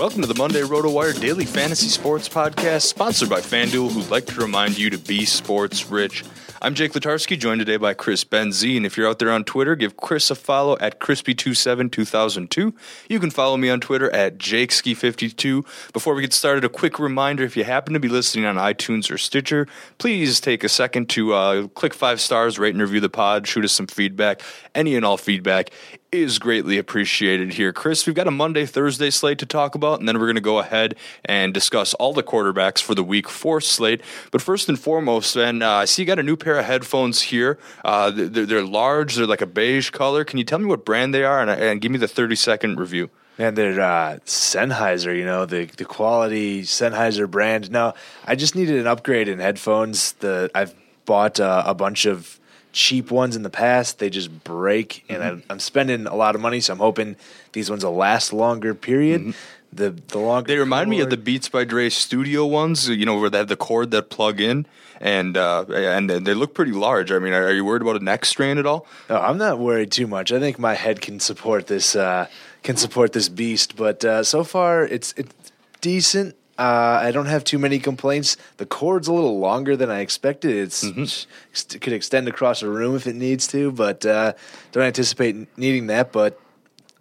Welcome to the Monday RotoWire Daily Fantasy Sports Podcast, sponsored by FanDuel, who'd like to remind you to be sports rich. I'm Jake Letarski, joined today by Chris Benzine. If you're out there on Twitter, give Chris a follow at Crispy272002. You can follow me on Twitter at JakeSki52. Before we get started, a quick reminder if you happen to be listening on iTunes or Stitcher, please take a second to uh, click five stars, rate and review the pod, shoot us some feedback. Any and all feedback is greatly appreciated here. Chris, we've got a Monday, Thursday slate to talk about, and then we're going to go ahead and discuss all the quarterbacks for the week four slate. But first and foremost, man, uh, I see you got a new pair of headphones here. Uh, they're, they're, large, they're like a beige color. Can you tell me what brand they are and, and give me the 30 second review? Man, they're uh, Sennheiser, you know, the the quality Sennheiser brand. Now, I just needed an upgrade in headphones. The I've bought uh, a bunch of cheap ones in the past. They just break, and mm-hmm. I, am spending a lot of money, so I'm hoping these ones will last longer. Period. Mm-hmm. The the longer they remind cord. me of the Beats by Dre studio ones. You know where they have the cord that plug in, and uh, and they look pretty large. I mean, are you worried about a neck strain at all? No, I'm not worried too much. I think my head can support this uh, can support this beast. But uh, so far, it's it's decent. Uh, I don't have too many complaints. The cord's a little longer than I expected. It's mm-hmm. it could extend across a room if it needs to, but uh, don't anticipate needing that. But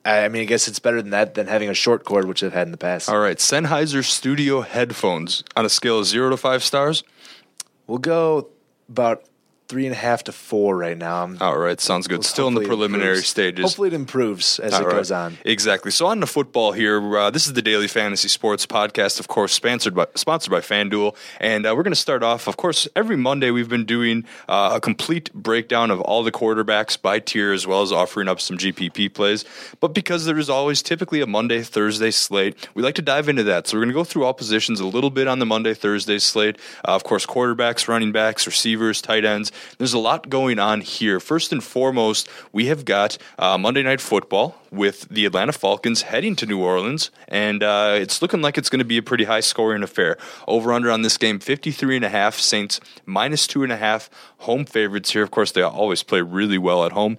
I mean, I guess it's better than that than having a short cord, which I've had in the past. All right, Sennheiser Studio headphones on a scale of zero to five stars. We'll go about three and a half to four right now. I'm, All right, sounds good. Still in the preliminary stages. Hopefully, it improves as All it right. goes on. Exactly. So on the football here, uh, this is the Daily Fantasy Sports Podcast, of course, sponsored by sponsored by FanDuel, and uh, we're going to start off. Of course, every Monday we've been doing uh, a complete breakdown of all the quarterbacks by tier, as well as offering up some GPP plays. But because there is always typically a Monday Thursday slate, we like to dive into that. So we're going to go through all positions a little bit on the Monday Thursday slate. Uh, of course, quarterbacks, running backs, receivers, tight ends there's a lot going on here. First and foremost, we have got uh, Monday Night Football with the Atlanta Falcons heading to New Orleans, and uh, it's looking like it's going to be a pretty high scoring affair. Over under on this game, 53 and a half. Saints minus two and a half. Home favorites here. Of course, they always play really well at home.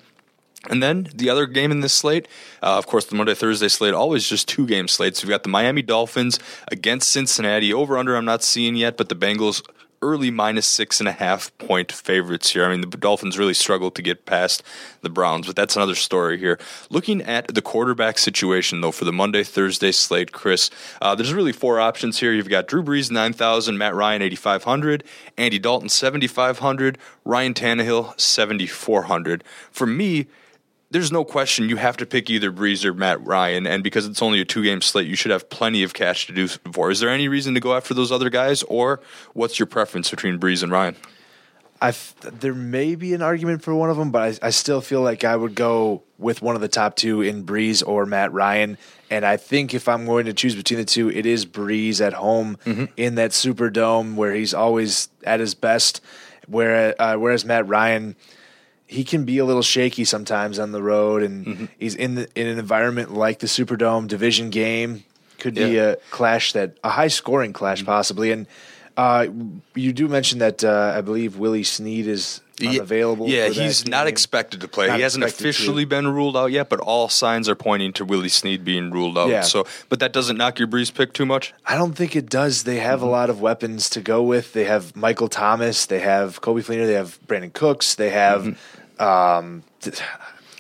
And then the other game in this slate, uh, of course, the Monday Thursday slate, always just two game slates. We've got the Miami Dolphins against Cincinnati. Over under, I'm not seeing yet, but the Bengals early minus six and a half point favorites here. I mean, the Dolphins really struggled to get past the Browns, but that's another story here. Looking at the quarterback situation, though, for the Monday Thursday slate, Chris, uh, there's really four options here. You've got Drew Brees, 9,000, Matt Ryan, 8,500, Andy Dalton, 7,500, Ryan Tannehill, 7,400. For me, there's no question you have to pick either Brees or Matt Ryan, and because it's only a two game slate, you should have plenty of cash to do for. Is there any reason to go after those other guys, or what's your preference between Brees and Ryan? I there may be an argument for one of them, but I, I, still feel like I would go with one of the top two in Brees or Matt Ryan. And I think if I'm going to choose between the two, it is Brees at home mm-hmm. in that Superdome where he's always at his best. Where, uh, whereas Matt Ryan, he can be a little shaky sometimes on the road, and mm-hmm. he's in the, in an environment like the Superdome division game. Could yeah. be a clash that a high scoring clash mm-hmm. possibly, and uh, you do mention that uh, I believe Willie Snead is unavailable. Yeah, he's not expected to play. Not he hasn't officially to. been ruled out yet, but all signs are pointing to Willie Snead being ruled out. Yeah. So, but that doesn't knock your Brees pick too much. I don't think it does. They have mm-hmm. a lot of weapons to go with. They have Michael Thomas. They have Coby Fleener. They have Brandin Cooks. They have. Mm-hmm. Um,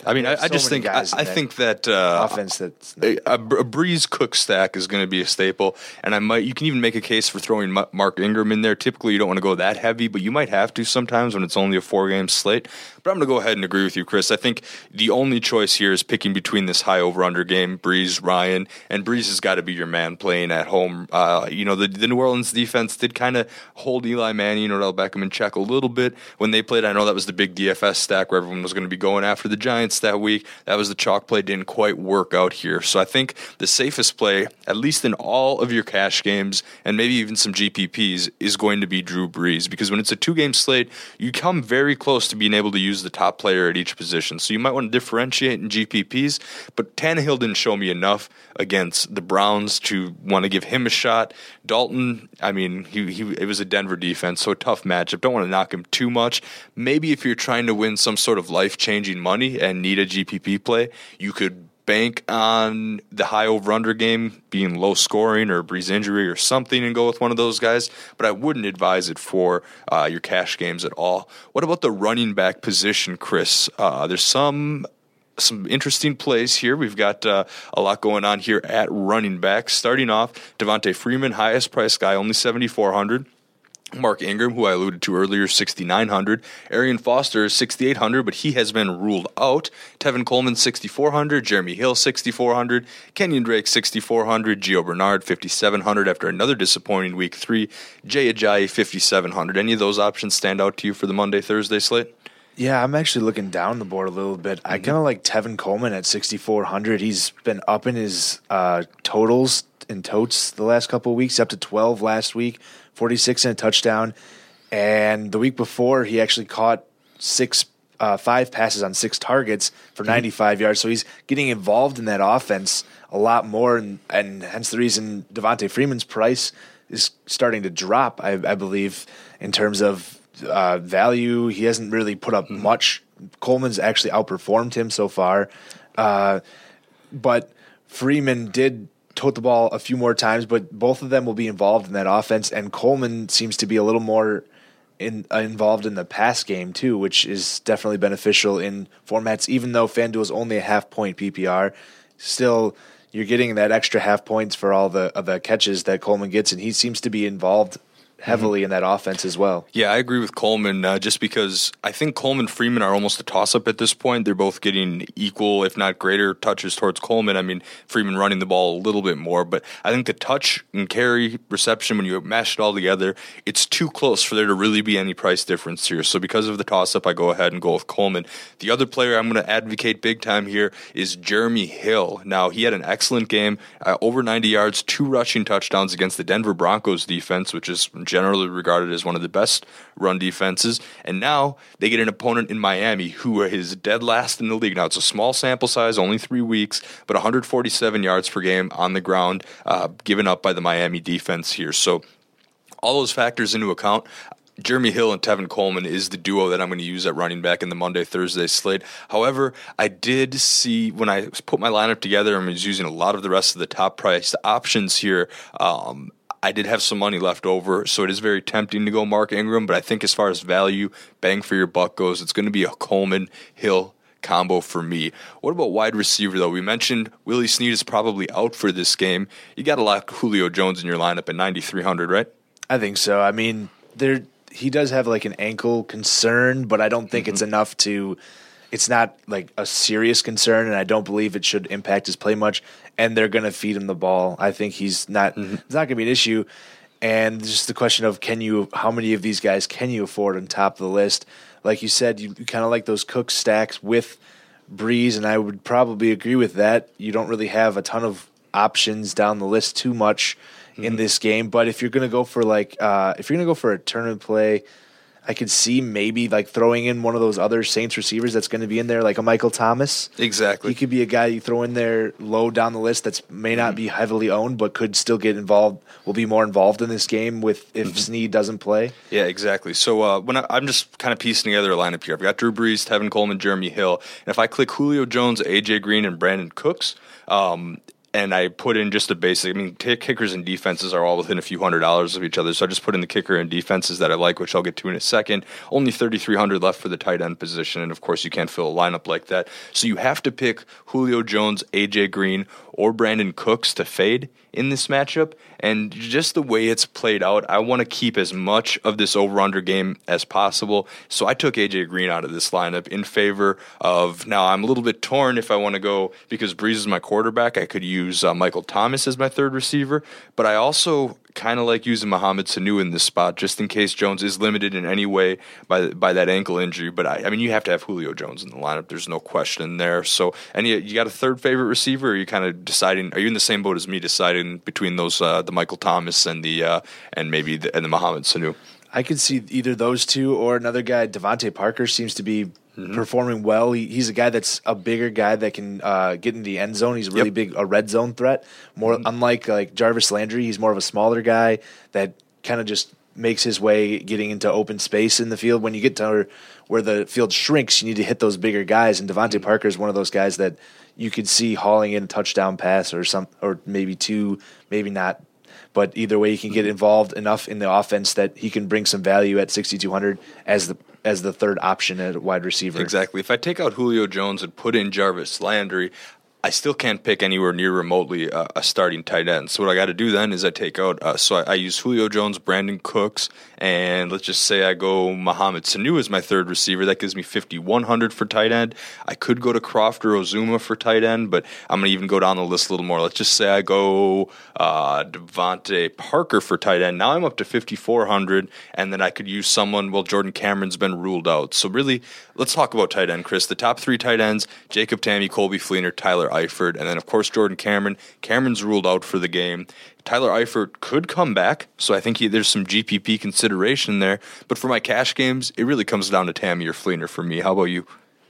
I mean, I, so I, just think I, I think that uh, offense that's a, a, Brees Cook stack is going to be a staple, and I might you can even make a case for throwing Mark Ingram in there. Typically, you don't want to go that heavy, but you might have to sometimes when it's only a four game slate. But I'm going to go ahead and agree with you, Chris. I think the only choice here is picking between this high over under game, Brees, Ryan, and Brees has got to be your man playing at home. Uh, you know, the, the New Orleans defense did kind of hold Eli Manning or Odell Beckham in check a little bit when they played. I know that was the big DFS stack where everyone was going to be going after the Giants that week. That was the chalk play, didn't quite work out here. So I think the safest play, at least in all of your cash games and maybe even some GPPs, is going to be Drew Brees because when it's a two game slate, you come very close to being able to use use the top player at each position. So you might want to differentiate in GPPs, but Tannehill didn't show me enough against the Browns to want to give him a shot. Dalton, I mean, he, he it was a Denver defense, so a tough matchup. Don't want to knock him too much. Maybe if you're trying to win some sort of life changing money and need a GPP play, you could bank on the high over under game being low scoring or Brees injury or something and go with one of those guys, but I wouldn't advise it for uh, your cash games at all. What about the running back position, Chris? Uh, there's some some interesting plays here. We've got uh, a lot going on here at running back. Starting off, Devonta Freeman, highest price guy, only 7,400. Mark Ingram, who I alluded to earlier, 6,900. Arian Foster is 6,800, but he has been ruled out. Tevin Coleman, 6,400. Jeremy Hill, 6,400. Kenyan Drake, 6,400. Gio Bernard, 5,700 after another disappointing week three. Jay Ajayi, 5,700. Any of those options stand out to you for the Monday, Thursday slate? Yeah, I'm actually looking down the board a little bit. Mm-hmm. I kind of like Tevin Coleman at 6,400. He's been up in his uh, totals and totes the last couple of weeks, up to 12 last week. 46 and a touchdown. And the week before, he actually caught six, uh, five passes on six targets for hmm. 95 yards. So he's getting involved in that offense a lot more, and, and hence the reason Devonta Freeman's price is starting to drop. I, I believe in terms of uh, value, he hasn't really put up mm-hmm. much. Coleman's actually outperformed him so far, uh, but Freeman did tote the ball a few more times, but both of them will be involved in that offense. And Coleman seems to be a little more in, uh, involved in the pass game too, which is definitely beneficial in formats. Even though FanDuel is only a half point PPR, still you're getting that extra half points for all the of the catches that Coleman gets, and he seems to be involved heavily mm-hmm. in that offense as well. Yeah, I agree with Coleman uh, just because I think Coleman Freeman are almost a toss up at this point. They're both getting equal, if not greater, touches towards Coleman. I mean, Freeman running the ball a little bit more, but I think the touch and carry reception, when you mash it all together, it's too close for there to really be any price difference here. So because of the toss up, I go ahead and go with Coleman. The other player I'm going to advocate big time here is Jeremy Hill. Now, he had an excellent game, uh, over 90 yards, two rushing touchdowns against the Denver Broncos defense, which is generally regarded as one of the best run defenses. And now they get an opponent in Miami who is dead last in the league. Now it's a small sample size, only three weeks, but 147 yards per game on the ground, uh, given up by the Miami defense here. So all those factors into account, Jeremy Hill and Tevin Coleman is the duo that I'm going to use at running back in the Monday Thursday slate. However, I did see when I put my lineup together, I was using a lot of the rest of the top priced options here. Um, I did have some money left over, so it is very tempting to go Mark Ingram. But I think as far as value, bang for your buck goes, it's going to be a Coleman Hill combo for me. What about wide receiver though? We mentioned Willie Snead is probably out for this game. You got to lock Julio Jones in your lineup at 9300, right? I think so. I mean, there he does have like an ankle concern, but I don't think mm-hmm. it's enough to it's not like a serious concern and I don't believe it should impact his play much and they're going to feed him the ball. I think he's not mm-hmm. it's not going to be an issue. And just the question of can you how many of these guys can you afford on top of the list? like you said, you, you kind of like those Cook stacks with Brees, and I would probably agree with that. You don't really have a ton of options down the list too much mm-hmm. in this game, but if you're going to go for like uh, if you're going to go for a tournament play I could see maybe like throwing in one of those other Saints receivers that's going to be in there, like a Michael Thomas. Exactly. He could be a guy you throw in there low down the list that's may not mm-hmm. be heavily owned, but could still get involved. Will be more involved in this game with if mm-hmm. Snead doesn't play. Yeah, exactly. So uh, when I, am just kind of piecing together a lineup here, I've got Drew Brees, Tevin Coleman, Jeremy Hill, and if I click Julio Jones, AJ Green, and Brandin Cooks. Um, and I put in just the basic. I mean, t- kickers and defenses are all within a few hundred dollars of each other, so I just put in the kicker and defenses that I like, which I'll get to in a second. Only thirty three hundred left for the tight end position, and of course, you can't fill a lineup like that. So you have to pick Julio Jones, AJ Green, or Brandin Cooks to fade in this matchup. And just the way it's played out, I want to keep as much of this over under game as possible. So I took AJ Green out of this lineup in favor of now I'm a little bit torn if I want to go because Brees is my quarterback. I could use uh, Michael Thomas as my third receiver, but I also kind of like using Mohamed Sanu in this spot just in case Jones is limited in any way by by that ankle injury. But I, I mean, you have to have Julio Jones in the lineup. There's no question there. So, and you, you got a third favorite receiver? Or are you kind of deciding? Are you in the same boat as me, deciding between those uh, the Michael Thomas and the uh, and maybe the, and the Mohamed Sanu? I could see either those two or another guy. DeVante Parker seems to be mm-hmm. performing well. He, he's a guy that's a bigger guy that can uh, get in the end zone. He's a really yep. big a red zone threat. More mm-hmm. unlike like Jarvis Landry, he's more of a smaller guy that kind of just makes his way getting into open space in the field. When you get to where the field shrinks, you need to hit those bigger guys. And DeVante mm-hmm. Parker is one of those guys that you could see hauling in a touchdown pass or some, or maybe two, maybe not. But either way, he can get mm-hmm. involved enough in the offense that he can bring some value at 6,200 as the as the third option at wide receiver. Exactly. If I take out Julio Jones and put in Jarvis Landry, I still can't pick anywhere near remotely uh, a starting tight end. So what I got to do then is I take out. Uh, so I, I, use Julio Jones, Brandin Cooks, and let's just say I go Mohamed Sanu as my third receiver. That gives me fifty one hundred for tight end. I could go to Kroft or Uzomah for tight end, but I'm gonna even go down the list a little more. Let's just say I go uh, DeVante Parker for tight end. Now I'm up to fifty four hundred, and then I could use someone. Well, Jordan Cameron's been ruled out. So really, let's talk about tight end, Chris. The top three tight ends: Jacob Tamme, Coby Fleener, Tyler Eifert, and then of course Jordan Cameron. Cameron's ruled out for the game. Tyler Eifert could come back, so I think he, there's some GPP consideration there. But for my cash games, it really comes down to Tamme or Fleener for me. How about you?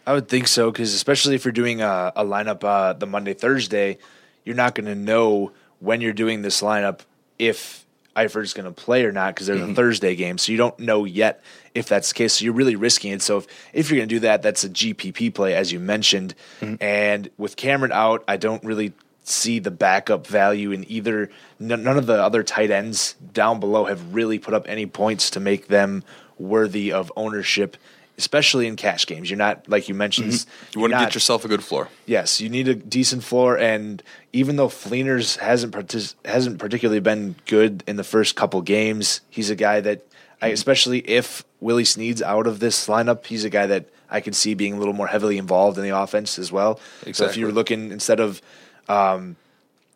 I would think so because especially if you're doing a, a lineup uh, the Monday Thursday, you're not going to know when you're doing this lineup if Eifert's going to play or not because there's mm-hmm. a Thursday game, so you don't know yet if that's the case. So you're really risking it. So if, if you're going to do that, that's a GPP play, as you mentioned. Mm-hmm. And with Cameron out, I don't really see the backup value in either. None of the other tight ends down below have really put up any points to make them worthy of ownership especially in cash games. You're not like you mentioned. Mm-hmm. You want to get yourself a good floor. Yes, you need a decent floor, and even though Fleener's hasn't partic- hasn't particularly been good in the first couple games, he's a guy that, mm-hmm. especially if Willie Snead's out of this lineup, he's a guy that I could see being a little more heavily involved in the offense as well. Exactly. So if you're looking instead of um,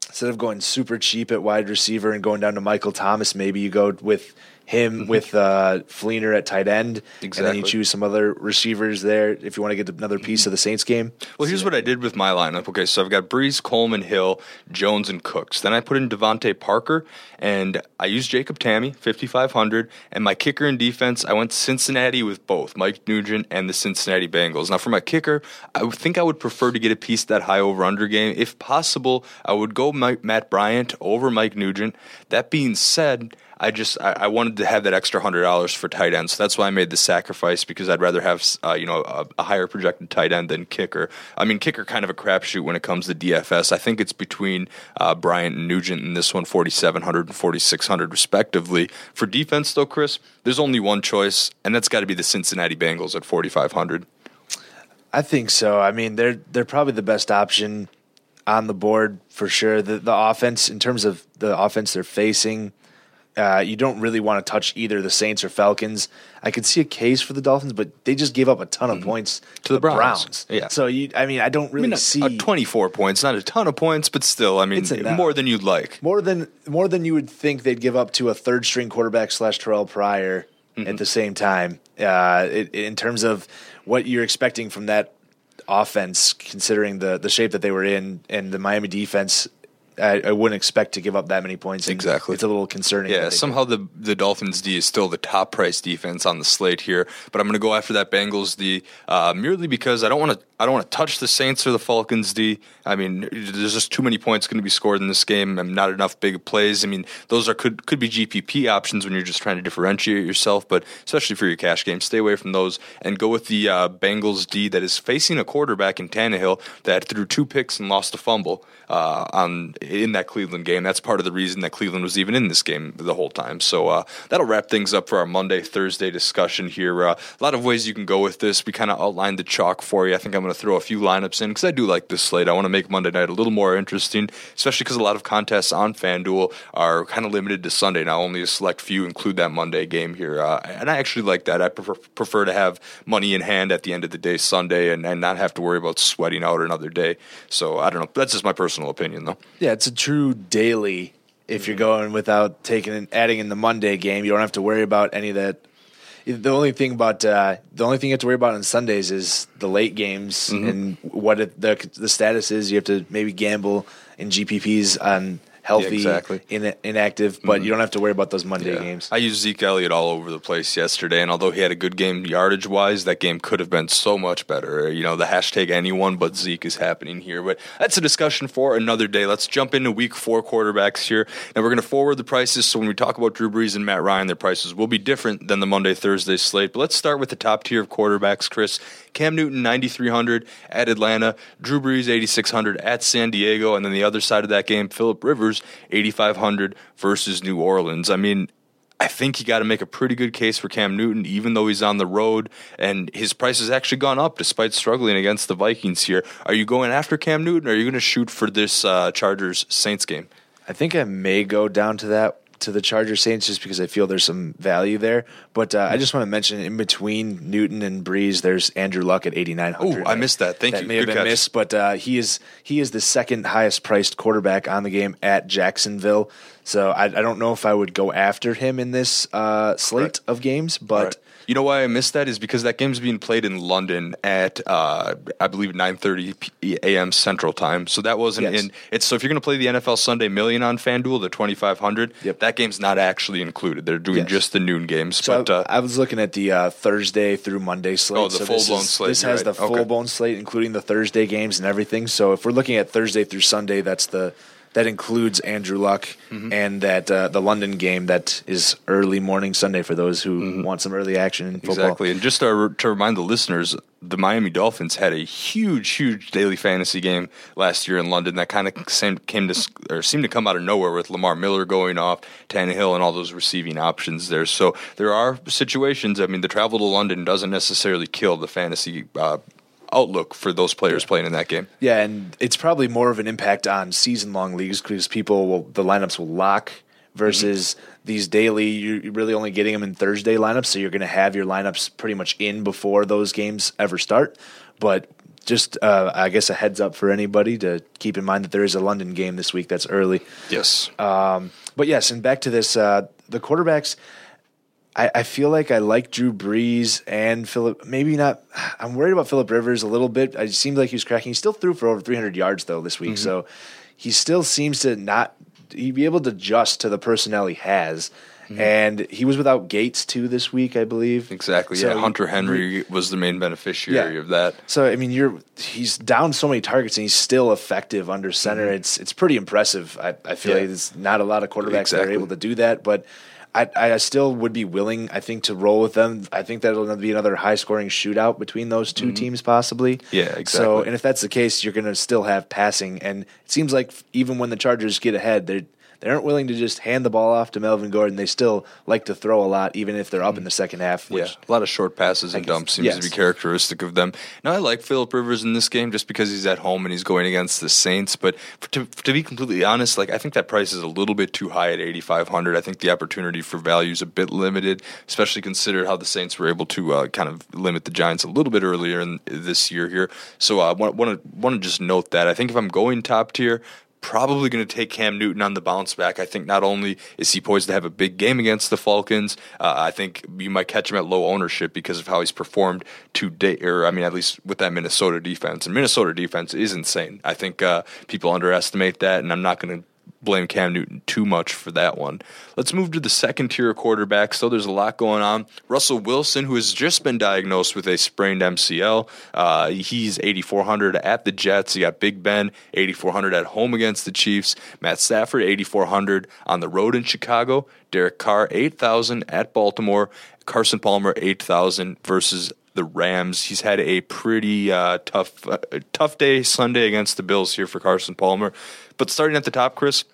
instead of going super cheap at wide receiver and going down to Michael Thomas, maybe you go with him mm-hmm. with uh, Fleener at tight end, exactly. and then you choose some other receivers there if you want to get another piece of the Saints game. Well, here's what I did with my lineup. Okay, so I've got Brees, Coleman, Hill, Jones, and Cooks. Then I put in DeVante Parker, and I used Jacob Tamme, 5,500, and my kicker and defense, I went Cincinnati with both Mike Nugent and the Cincinnati Bengals. Now, for my kicker, I think I would prefer to get a piece that high over under game. If possible, I would go Matt Bryant over Mike Nugent. That being said, I just I, I wanted to have that extra hundred dollars for tight end, so that's why I made the sacrifice because I'd rather have uh, you know a, a, higher projected tight end than kicker. I mean, kicker kind of a crapshoot when it comes to DFS. I think it's between uh, Bryant and Nugent in this one, 4,700 and 4,600 respectively. For defense, though, Chris, there's only one choice, and that's got to be the Cincinnati Bengals at 4,500. I think so. I mean, they're they're probably the best option on the board for sure. The the offense in terms of the offense they're facing, uh, you don't really want to touch either the Saints or Falcons. I could see a case for the Dolphins, but they just gave up a ton of mm-hmm. points to, to the, Browns. Browns. Yeah. So you, I mean, I don't really I mean, see a, 24 points, not a ton of points, but still, I mean, more than you'd like. More than more than you would think they'd give up to a third string quarterback slash Terrelle Pryor mm-hmm. at the same time. Uh, it, in terms of what you're expecting from that offense, considering the the shape that they were in, and the Miami defense I, I, wouldn't expect to give up that many points. Exactly, it's a little concerning. Yeah, somehow the the Dolphins D is still the top price defense on the slate here, but I'm going to go after that Bengals D uh, merely because I don't want to I don't want to touch the Saints or the Falcons D. I mean, there's just too many points going to be scored in this game, and not enough big plays. I mean, those are could could be GPP options when you're just trying to differentiate yourself, but especially for your cash game, stay away from those and go with the uh, Bengals D that is facing a quarterback in Tannehill that threw two picks and lost a fumble uh, on in that Cleveland game. That's part of the reason that Cleveland was even in this game the whole time. So uh, that'll wrap things up for our Monday Thursday discussion here. Uh, a lot of ways you can go with this. We kind of outlined the chalk for you. I think I'm going to throw a few lineups in because I do like this slate. I want to make Monday night a little more interesting, especially because a lot of contests on FanDuel are kind of limited to Sunday. Now only a select few include that Monday game here, uh, and I actually like that. I prefer prefer to have money in hand at the end of the day Sunday and, and not have to worry about sweating out another day. So I don't know. That's just my personal opinion, though. Yeah, it's a true daily. If you're going without taking and adding in the Monday game, you don't have to worry about any of that the only thing about uh, the only thing you have to worry about on Sundays is the late games mm-hmm. and what it, the the status is. You have to maybe gamble in GPPs on healthy, yeah, exactly. in, inactive, but mm-hmm. you don't have to worry about those Monday yeah. games. I used Zeke Elliott all over the place yesterday, and although he had a good game yardage wise, that game could have been so much better. You know, the hashtag anyone but Zeke is happening here, but that's a discussion for another day. Let's jump into week four quarterbacks here, and we're going to forward the prices. So when we talk about Drew Brees and Matt Ryan, their prices will be different than the Monday Thursday slate. But let's start with the top tier of quarterbacks, Chris. Cam Newton 9300 at Atlanta, Drew Brees 8600 at San Diego, and then the other side of that game, Philip Rivers 8500 versus New Orleans. I mean, I think you got to make a pretty good case for Cam Newton, even though he's on the road and his price has actually gone up despite struggling against the Vikings here. Are you going after Cam Newton or are you going to shoot for this uh, Chargers Saints game? I think I may go down to that to the Charger Saints just because I feel there's some value there. But uh, I just want to mention in between Newton and Brees, there's Andrew Luck at 8,900. Oh, I missed that. Thank that you. May Good have been catch. missed, but uh, he is he is the second highest priced quarterback on the game at Jacksonville. So I, I don't know if I would go after him in this uh, slate right. of games, but. Right. You know why I missed that is because that game's being played in London at uh, I believe 9:30 a.m. Central Time. So that wasn't yes. in. It's so if you're going to play the NFL Sunday Million on FanDuel, the 2500, yep. that game's not actually included. They're doing yes. just the noon games. So but uh, I was looking at the uh, Thursday through Monday slate. Oh, the so full blown slate. This has right. the full blown slate, including the Thursday games and everything. So if we're looking at Thursday through Sunday, that's the that includes Andrew Luck mm-hmm. and that uh, the London game that is early morning Sunday for those who mm-hmm. want some early action in football. Exactly, and just to, to remind the listeners, the Miami Dolphins had a huge, huge daily fantasy game last year in London that kind of came to or seemed to come out of nowhere with Lamar Miller going off, Tannehill, and all those receiving options there. So there are situations. I mean, the travel to London doesn't necessarily kill the fantasy uh, outlook for those players playing in that game. Yeah, and it's probably more of an impact on season long leagues because people will the lineups will lock versus mm-hmm. these daily. You're really only getting them in Thursday lineups, so you're going to have your lineups pretty much in before those games ever start. But just uh, I guess a heads up for anybody to keep in mind that there is a London game this week that's early. Yes. Um, but yes, and back to this, uh, the quarterbacks. I, I feel like I like Drew Brees and Philip. Maybe not. I'm worried about Philip Rivers a little bit. It seemed like he was cracking. He still threw for over 300 yards though this week, mm-hmm. so he still seems to not he be able to adjust to the personnel he has. Mm-hmm. And he was without Gates too this week, I believe. Exactly. So yeah, Hunter Henry was the main beneficiary yeah. of that. So I mean, you're he's down so many targets and he's still effective under center. Mm-hmm. It's it's pretty impressive. I, I feel yeah. like there's not a lot of quarterbacks exactly. that are able to do that, but I, I still would be willing, I think, to roll with them. I think that'll be another high scoring shootout between those 2 mm-hmm. teams, possibly. Yeah, exactly. So, and if that's the case, you're going to still have passing. And it seems like even when the Chargers get ahead, they're they aren't willing to just hand the ball off to Melvin Gordon. They still like to throw a lot, even if they're up in the second half. Which, yeah, a lot of short passes and guess- dumps seems yes. to be characteristic of them. Now I like Philip Rivers in this game just because he's at home and he's going against the Saints. But to, to be completely honest, like I think that price is a little bit too high at eighty five hundred. I think the opportunity for value is a bit limited, especially considered how the Saints were able to uh, kind of limit the Giants a little bit earlier in this year here. So I want want to want to just note that I think if I'm going top tier. Probably going to take Cam Newton on the bounce back. I think not only is he poised to have a big game against the Falcons, uh, I think you might catch him at low ownership because of how he's performed to date. Or I mean, at least with that Minnesota defense. And Minnesota defense is insane. I think uh, people underestimate that, and I'm not going to blame Cam Newton too much for that one. Let's move to the second tier quarterback. So there's a lot going on. Russell Wilson, who has just been diagnosed with a sprained MCL, uh, he's 8,400 at the Jets. You got Big Ben, 8,400 at home against the Chiefs. Matt Stafford, 8,400 on the road in Chicago. Derek Carr, 8,000 at Baltimore. Carson Palmer, 8,000 versus the Rams. He's had a pretty uh, tough uh, tough day Sunday against the Bills here for Carson Palmer. But starting at the top, Chris,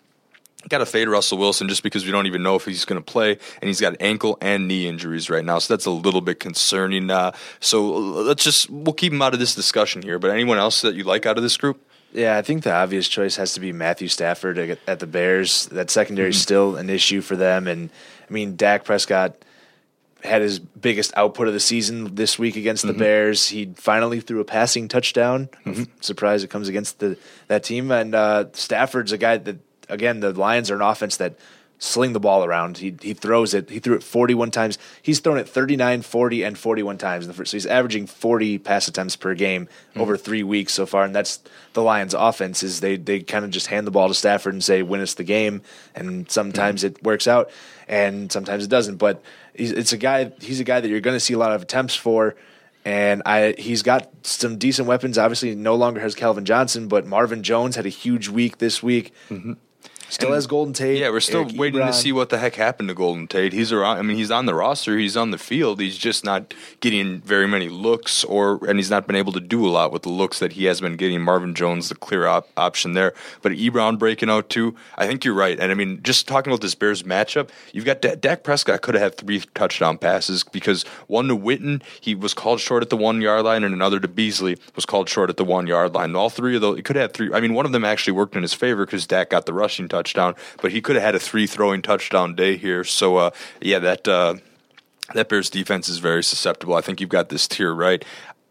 got to fade Russell Wilson just because we don't even know if he's going to play, and he's got ankle and knee injuries right now, so that's a little bit concerning. Uh, so let's just we'll keep him out of this discussion here. But anyone else that you like out of this group? Yeah, I think the obvious choice has to be Matthew Stafford at the Bears. That secondary is still an issue for them, and I mean Dak Prescott had his biggest output of the season this week against the Bears. He finally threw a passing touchdown. Surprised it comes against the that team. And uh, Stafford's a guy that again the Lions are an offense that sling the ball around. He he throws it. He threw it 41 times. He's thrown it 39, 40, and 41 times. in the first- So he's averaging 40 pass attempts per game hmm. over three weeks so far. And that's the Lions' offense. Is they they kind of just hand the ball to Stafford and say win us the game. And sometimes hmm. it works out, and sometimes it doesn't. But he's, it's a guy. He's a guy that you're going to see a lot of attempts for. And I, he's got some decent weapons. Obviously, no longer has Calvin Johnson, but Marvin Jones had a huge week this week. Mm-hmm. Still has Golden Tate. Yeah, we're still Eric waiting Ebron. to see what the heck happened to Golden Tate. He's around. I mean, he's on the roster. He's on the field. He's just not getting very many looks, or and he's not been able to do a lot with the looks that he has been getting. Marvin Jones, the clear op- option there, but Ebron breaking out too. I think you're right. And I mean, just talking about this Bears matchup, you've got D- Dak Prescott could have had three touchdown passes because one to Witten, he was called short at the one yard line, and another to Beasley was called short at the one yard line. All three of those, he could have had three. I mean, one of them actually worked in his favor because Dak got the rushing touchdown, but he could have had a three throwing touchdown day here. So, uh, yeah, that. Uh, that Bears defense is very susceptible. I think you've got this tier right.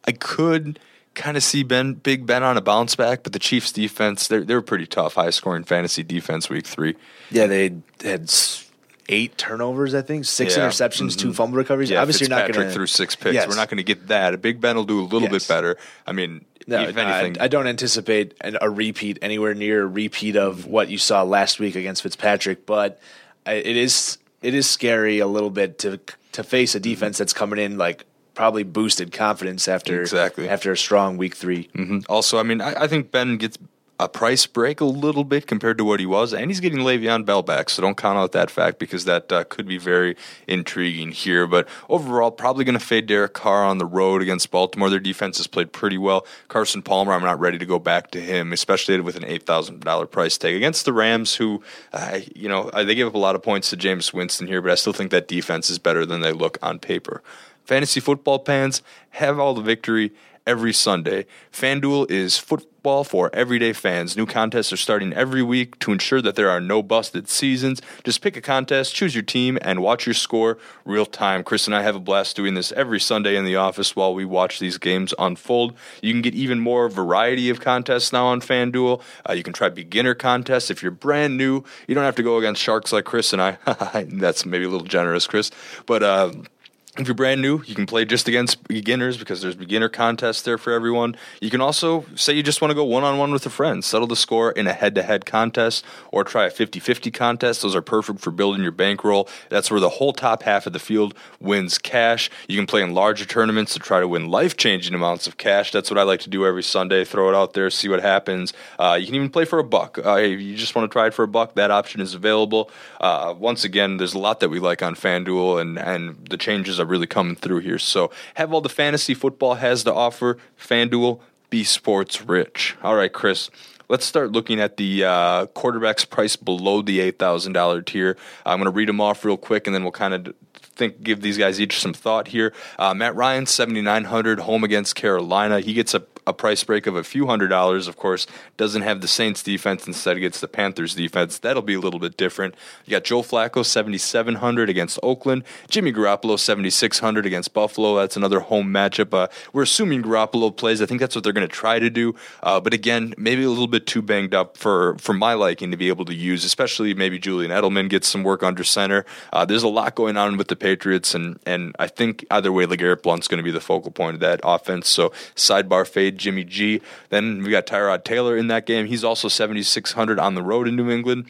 I could kind of see Ben, Big Ben on a bounce back, but the Chiefs defense, they're they're pretty tough, high scoring fantasy defense week three. Yeah, they had eight turnovers, I think, six Yeah. interceptions, two fumble recoveries. Yeah, Obviously, you're not going to threw six picks. Yes. We're not going to get that. Big Ben will do a little Yes. bit better. I mean, No, if anything, I, I don't anticipate an, a repeat anywhere near a repeat of what you saw last week against Fitzpatrick, but it is it is scary a little bit to to face a defense that's coming in like probably boosted confidence after Exactly. after a strong week 3 Mhm. Also, I mean, I, I think Ben gets a price break a little bit compared to what he was, and he's getting Le'Veon Bell back, so don't count out that fact because that uh, could be very intriguing here. But overall, probably going to fade Derek Carr on the road against Baltimore. Their defense has played pretty well. Carson Palmer, I'm not ready to go back to him, especially with an eight thousand dollar price tag against the Rams, who, uh, you know, they give up a lot of points to Jameis Winston here, but I still think that defense is better than they look on paper. Fantasy football fans have all the victory every Sunday. FanDuel is football for everyday fans. New contests are starting every week to ensure that there are no busted seasons. Just pick a contest, choose your team, and watch your score real time. Chris and I have a blast doing this every Sunday in the office while we watch these games unfold. You can get even more variety of contests now on FanDuel. Uh, you can try beginner contests. If you're brand new, you don't have to go against sharks like Chris and I. That's maybe a little generous, Chris. But, uh, if you're brand new, you can play just against beginners because there's beginner contests there for everyone. You can also say you just want to go one on one with a friend, settle the score in a head to head contest, or try a 50 50 contest. Those are perfect for building your bankroll. That's where the whole top half of the field wins cash. You can play in larger tournaments to try to win life changing amounts of cash. That's what I like to do every Sunday. Throw it out there, see what happens. Uh, you can even play for a buck. Uh, if you just want to try it for a buck, that option is available. Uh, once again, there's a lot that we like on FanDuel, and, and the changes are really coming through here. So have all the fantasy football has to offer. FanDuel, be sports rich. All right, Chris. Let's start looking at the uh, quarterbacks price below the eight thousand dollar tier. I'm going to read them off real quick, and then we'll kind of think give these guys each some thought here. Uh, Matt Ryan, seventy nine hundred, home against Carolina. He gets a a price break of a few hundred dollars, of course, doesn't have the Saints defense, instead gets the Panthers defense. That'll be a little bit different. You got Joe Flacco, 7,700 against Oakland. Jimmy Garoppolo, 7,600 against Buffalo. That's another home matchup. Uh, we're assuming Garoppolo plays. I think that's what they're going to try to do. Uh, but again, maybe a little bit too banged up for, for my liking to be able to use, especially maybe Julian Edelman gets some work under center. Uh, there's a lot going on with the Patriots, and, and I think either way, LeGarrette Blount's going to be the focal point of that offense. So sidebar fade Jimmy G. Then we got Tyrod Taylor in that game. He's also 7,600 on the road in New England.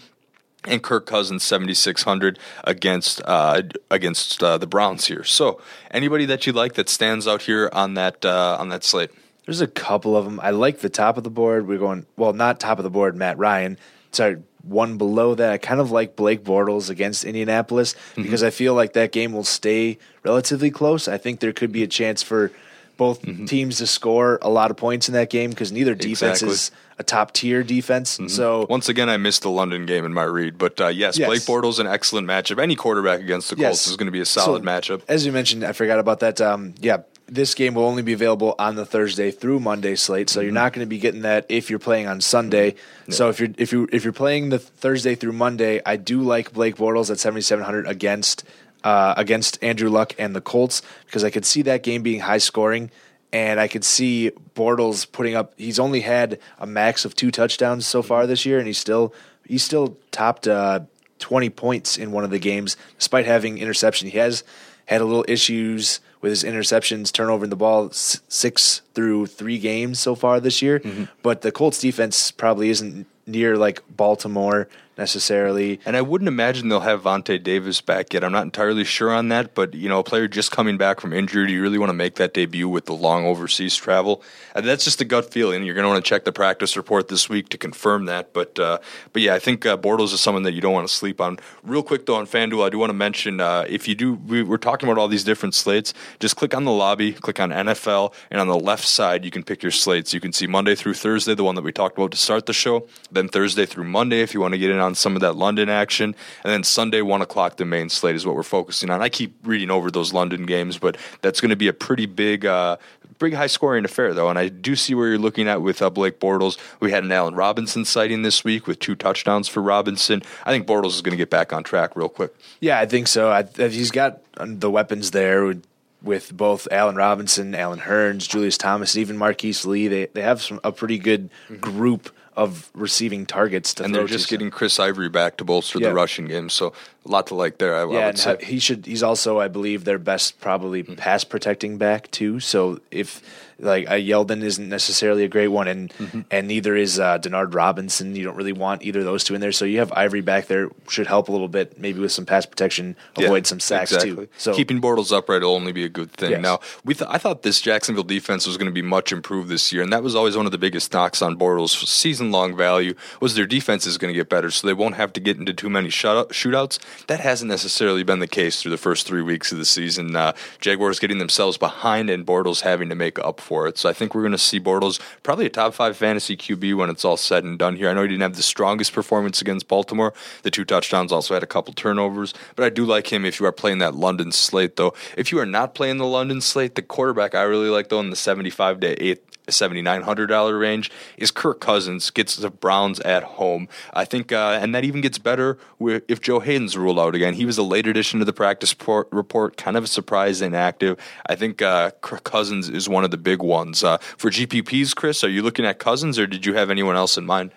And Kirk Cousins 7600 against uh, against uh, the Browns here. So anybody that you like that stands out here on that uh, on that slate? There's a couple of them. I like the top of the board. We're going well, not top of the board. Matt Ryan. Sorry, one below that. I kind of like Blake Bortles against Indianapolis mm-hmm. because I feel like that game will stay relatively close. I think there could be a chance for both mm-hmm. teams to score a lot of points in that game because neither defense exactly. is a top tier defense. Mm-hmm. So once again, I missed the London game in my read, but uh, yes, yes, Blake Bortles an excellent matchup. Any quarterback against the Colts yes. is going to be a solid so, matchup. As you mentioned, I forgot about that. Um, yeah, this game will only be available on the Thursday through Monday slate, so mm-hmm. you're not going to be getting that if you're playing on Sunday. Mm-hmm. So if you're if you if you're playing the Thursday through Monday, I do like Blake Bortles at 7700 against uh, against Andrew Luck and the Colts because I could see that game being high scoring and I could see Bortles putting up. He's only had a max of two touchdowns so far this year, and he's still he's still topped uh, twenty points in one of the games, despite having interception. He has had a little issues with his interceptions, turnover in the ball six through three games so far this year. Mm-hmm. But the Colts defense probably isn't near like Baltimore necessarily. And I wouldn't imagine they'll have Vontae Davis back yet. I'm not entirely sure on that, but you know, a player just coming back from injury, do you really want to make that debut with the long overseas travel? And that's just a gut feeling. You're going to want to check the practice report this week to confirm that. But uh, but yeah, I think uh, Bortles is someone that you don't want to sleep on. Real quick though, on FanDuel, I do want to mention uh, if you do, we, we're talking about all these different slates. Just click on the lobby, click on NFL, and on the left side you can pick your slates. You can see Monday through Thursday, the one that we talked about to start the show. Then Thursday through Monday, if you want to get in on some of that London action. And then Sunday, 1 o'clock, the main slate is what we're focusing on. I keep reading over those London games, but that's going to be a pretty big, uh, big high scoring affair, though. And I do see where you're looking at with uh, Blake Bortles. We had an Allen Robinson sighting this week with two touchdowns for Robinson. I think Bortles is going to get back on track real quick. Yeah, I think so. I, he's got the weapons there with both Allen Robinson, Allen Hurns, Julius Thomas, and even Marquise Lee. They they have some, a pretty good group of receiving targets to and they're just getting Chris Ivory back to bolster yeah. the rushing game. So a lot to like there. I, yeah, I he should. He's also, I believe, their best probably mm-hmm. pass protecting back too. So if like a Yeldon isn't necessarily a great one, and mm-hmm. and neither is uh, Denard Robinson. You don't really want either of those two in there. So you have Ivory back there should help a little bit, maybe with some pass protection, avoid yeah, some sacks exactly. too. So keeping Bortles upright will only be a good thing. Yes. Now we th- I thought this Jacksonville defense was going to be much improved this year, and that was always one of the biggest knocks on Bortles' season long value was their defense is going to get better, so they won't have to get into too many shutout, shootouts. That hasn't necessarily been the case through the first three weeks of the season. Uh, Jaguars getting themselves behind, and Bortles having to make up for it. So I think we're going to see Bortles probably a top five fantasy QB when it's all said and done here. I know he didn't have the strongest performance against Baltimore. The two touchdowns also had a couple turnovers, but I do like him if you are playing that London slate, though. If you are not playing the London slate, the quarterback I really like, though, in the 75 to 8 $7,900 range is Kirk Cousins gets the Browns at home. I think, uh, and that even gets better if Joe Haden's ruled out again. He was a late addition to the practice report, kind of a surprise inactive. I think uh, Cousins is one of the big ones. Uh, for GPPs, Chris, are you looking at Cousins or did you have anyone else in mind?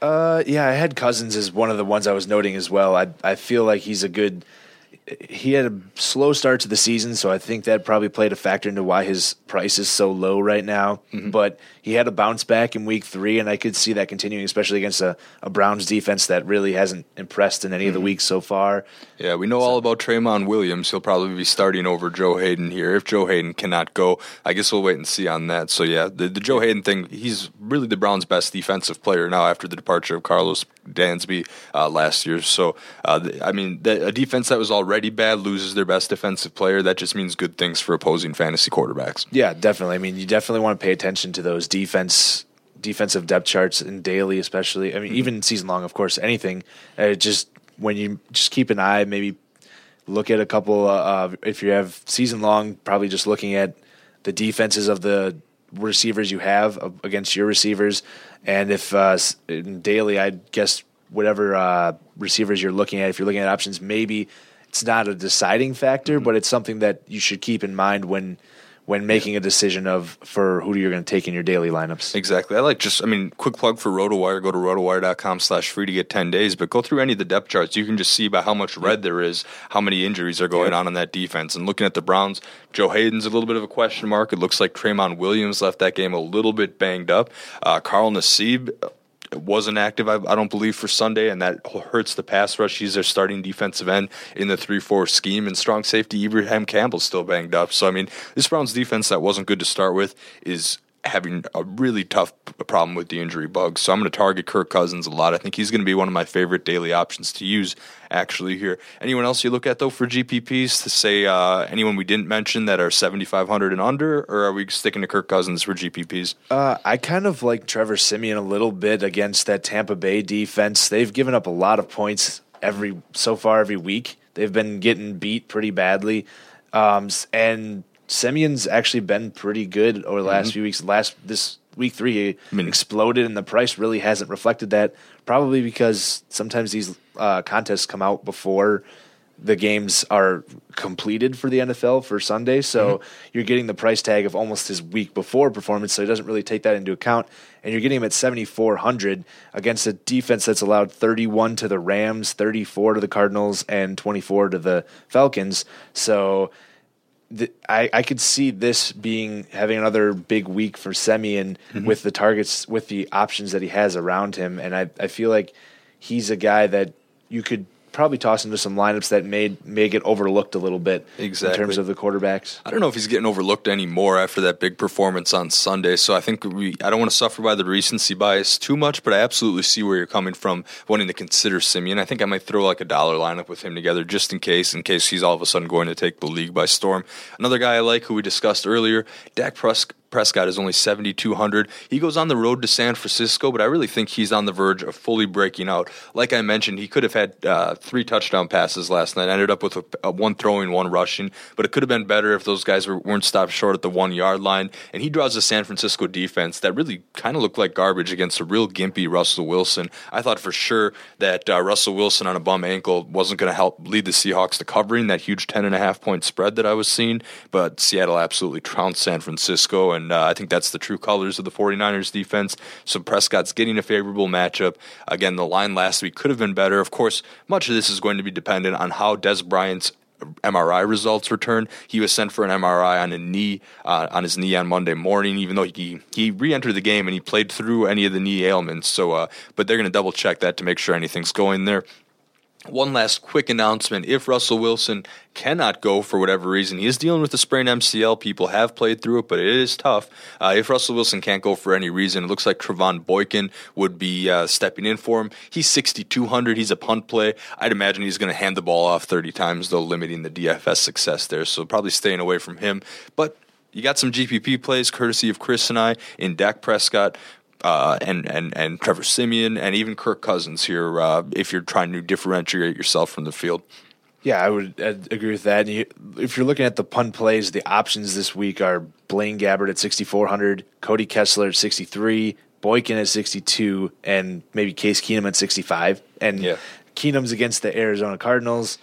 Uh, yeah, I had Cousins as one of the ones I was noting as well. I I feel like he's a good he had a slow start to the season, so I think that probably played a factor into why his price is so low right now. Mm-hmm. But he had a bounce back in week three, and I could see that continuing, especially against a, a Browns defense that really hasn't impressed in any mm-hmm. of the mm-hmm. weeks so far. Yeah, we know so. all about Tramon Williams. He'll probably be starting over Joe Haden here. If Joe Haden cannot go, I guess we'll wait and see on that. So, yeah, the, the Joe Haden thing, he's really the Browns' best defensive player now after the departure of Karlos Dansby uh, last year. So, uh, I mean, the, a defense that was already bad loses their best defensive player. That just means good things for opposing fantasy quarterbacks. Yeah, definitely. I mean, you definitely want to pay attention to those defense defensive depth charts and daily, especially. I mean, mm-hmm. even season long, of course. Anything. Uh, just when you just keep an eye, maybe look at a couple. Uh, if you have season long, probably just looking at the defenses of the receivers you have against your receivers, and if uh, daily, I guess whatever uh, receivers you're looking at, if you're looking at options, maybe it's not a deciding factor, mm-hmm. but it's something that you should keep in mind when when making a decision of for who you're going to take in your daily lineups. Exactly. I like just I mean, quick plug for RotoWire. Go to rotowire.com slash free to get 10 days, but go through any of the depth charts. You can just see by how much red there is, how many injuries are going yeah. on in that defense. And looking at the Browns, Joe Haden's a little bit of a question mark. It looks like Tramon Williams left that game a little bit banged up. Uh, Carl Nassib wasn't active, I, I, don't believe, for Sunday, and that hurts the pass rush. He's their starting defensive end in the 3 4 scheme, and strong safety Ibraheim Campbell's still banged up. So, I mean, this Browns defense that wasn't good to start with is having a really tough problem with the injury bug. So I'm going to target Kirk Cousins a lot. I think he's going to be one of my favorite daily options to use actually here. Anyone else you look at though for GPPs to say uh, anyone we didn't mention that are 7,500 and under, or are we sticking to Kirk Cousins for GPPs? Uh, I kind of like Trevor Siemian a little bit against that Tampa Bay defense. They've given up a lot of points every so far every week. They've been getting beat pretty badly, um, and Siemian's actually been pretty good over the last mm-hmm. few weeks. Last this week three, I mean, exploded, and the price really hasn't reflected that. Probably because sometimes these uh, contests come out before the games are completed for the NFL for Sunday. So mm-hmm. you're getting the price tag of almost his week before performance. So he doesn't really take that into account. And you're getting him at 7,400 against a defense that's allowed 31 to the Rams, 34 to the Cardinals, and 24 to the Falcons. So I, I could see this being having another big week for Siemian mm-hmm. with the targets with the options that he has around him, and I, I feel like he's a guy that you could probably toss into some lineups that may may get overlooked a little bit exactly. in terms of the quarterbacks. I don't know if he's getting overlooked anymore after that big performance on Sunday. So I think we I don't want to suffer by the recency bias too much, but I absolutely see where you're coming from wanting to consider Siemian. I think I might throw like a dollar lineup with him together just in case, in case he's all of a sudden going to take the league by storm. Another guy I like who we discussed earlier, Dak Prescott Prescott is only 7,200. He goes on the road to San Francisco, but I really think he's on the verge of fully breaking out. Like I mentioned, he could have had uh, three touchdown passes last night. Ended up with a, a one throwing, one rushing, but it could have been better if those guys were, weren't stopped short at the one yard line. And he draws a San Francisco defense that really kind of looked like garbage against a real gimpy Russell Wilson. I thought for sure that uh, Russell Wilson on a bum ankle wasn't going to help lead the Seahawks to covering that huge 10 and a half point spread that I was seeing, but Seattle absolutely trounced San Francisco and and uh, I think that's the true colors of the 49ers defense. So Prescott's getting a favorable matchup. Again, the line last week could have been better. Of course, much of this is going to be dependent on how Dez Bryant's MRI results return. He was sent for an MRI on a knee uh, on his knee on Monday morning, even though he he re-entered the game and he played through any of the knee ailments. So, uh, but they're going to double check that to make sure anything's going there. One last quick announcement. If Russell Wilson cannot go for whatever reason, he is dealing with a sprained MCL. People have played through it, but it is tough. Uh, if Russell Wilson can't go for any reason, it looks like Trevone Boykin would be uh, stepping in for him. He's 6,200. He's a punt play. I'd imagine he's going to hand the ball off 30 times, though, limiting the DFS success there. So probably staying away from him. But you got some GPP plays courtesy of Chris and I in Dak Prescott uh, and and and Trevor Siemian and even Kirk Cousins here. Uh, if you're trying to differentiate yourself from the field. Yeah, I would I'd agree with that. You, if you're looking at the punt plays, the options this week are Blaine Gabbert at 6,400, Cody Kessler at 63, Boykin at 62, and maybe Case Keenum at 65. And yeah. Keenum's against the Arizona Cardinals.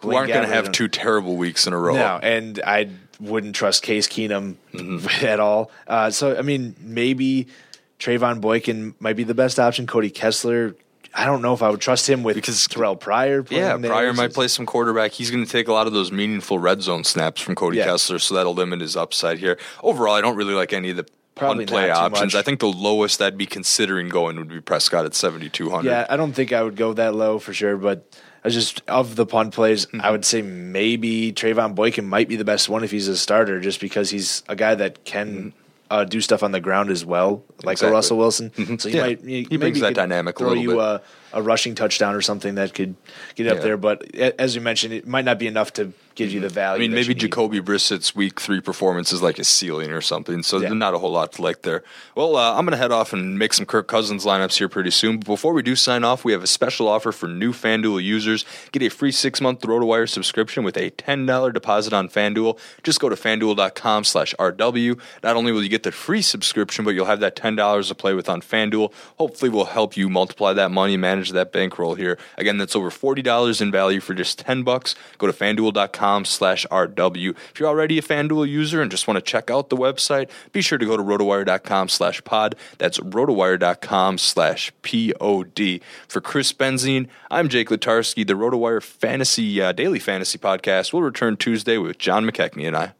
Blaine who aren't going to have two terrible weeks in a row. No, and I wouldn't trust Case Keenum mm-hmm. at all. Uh, so, I mean, maybe – Trevone Boykin might be the best option. Cody Kessler I don't know if I would trust him with Because- Terrelle Pryor. playing Yeah, there. Pryor might play some quarterback. He's going to take a lot of those meaningful red zone snaps from Cody Yeah. Kessler, so that'll limit his upside here. Overall, I don't really like any of the Probably play options. I think the lowest I'd be considering going would be Prescott at 7,200. Yeah, I don't think I would go that low for sure, but I was just of the punt plays, Mm-hmm. I would say maybe Trevone Boykin might be the best one if he's a starter, just because he's a guy that can uh, do stuff on the ground as well, like Exactly. a Russell Wilson. So he Mm-hmm. Yeah. might He maybe brings that could dynamic a little you bit. A, a rushing touchdown or something that could get up Yeah. there. But as you mentioned, it might not be enough to give you the value. I mean, maybe. Jacoby Brissett's week three performance is like a ceiling or something. So Yeah. there's not a whole lot to like there. Well, uh, I'm going to head off and make some Kirk Cousins lineups here pretty soon. But before we do sign off, we have a special offer for new FanDuel users. Get a free six month RotoWire subscription with a $10 deposit on FanDuel. Just go to fanduel.com slash RW. Not only will you get the free subscription, but you'll have that $10 to play with on FanDuel. Hopefully, we'll help you multiply that money, manage that bankroll here. Again, that's over $40 in value for just 10 bucks. Go to fanduel.com slash RW. If you're already a FanDuel user and just want to check out the website, be sure to go to rotowire.com slash pod. That's rotowire.com slash P-O-D. For Chris Benzine, I'm Jake Letarski. The RotoWire Fantasy uh, Daily Fantasy Podcast will return Tuesday with John McKechnie and I.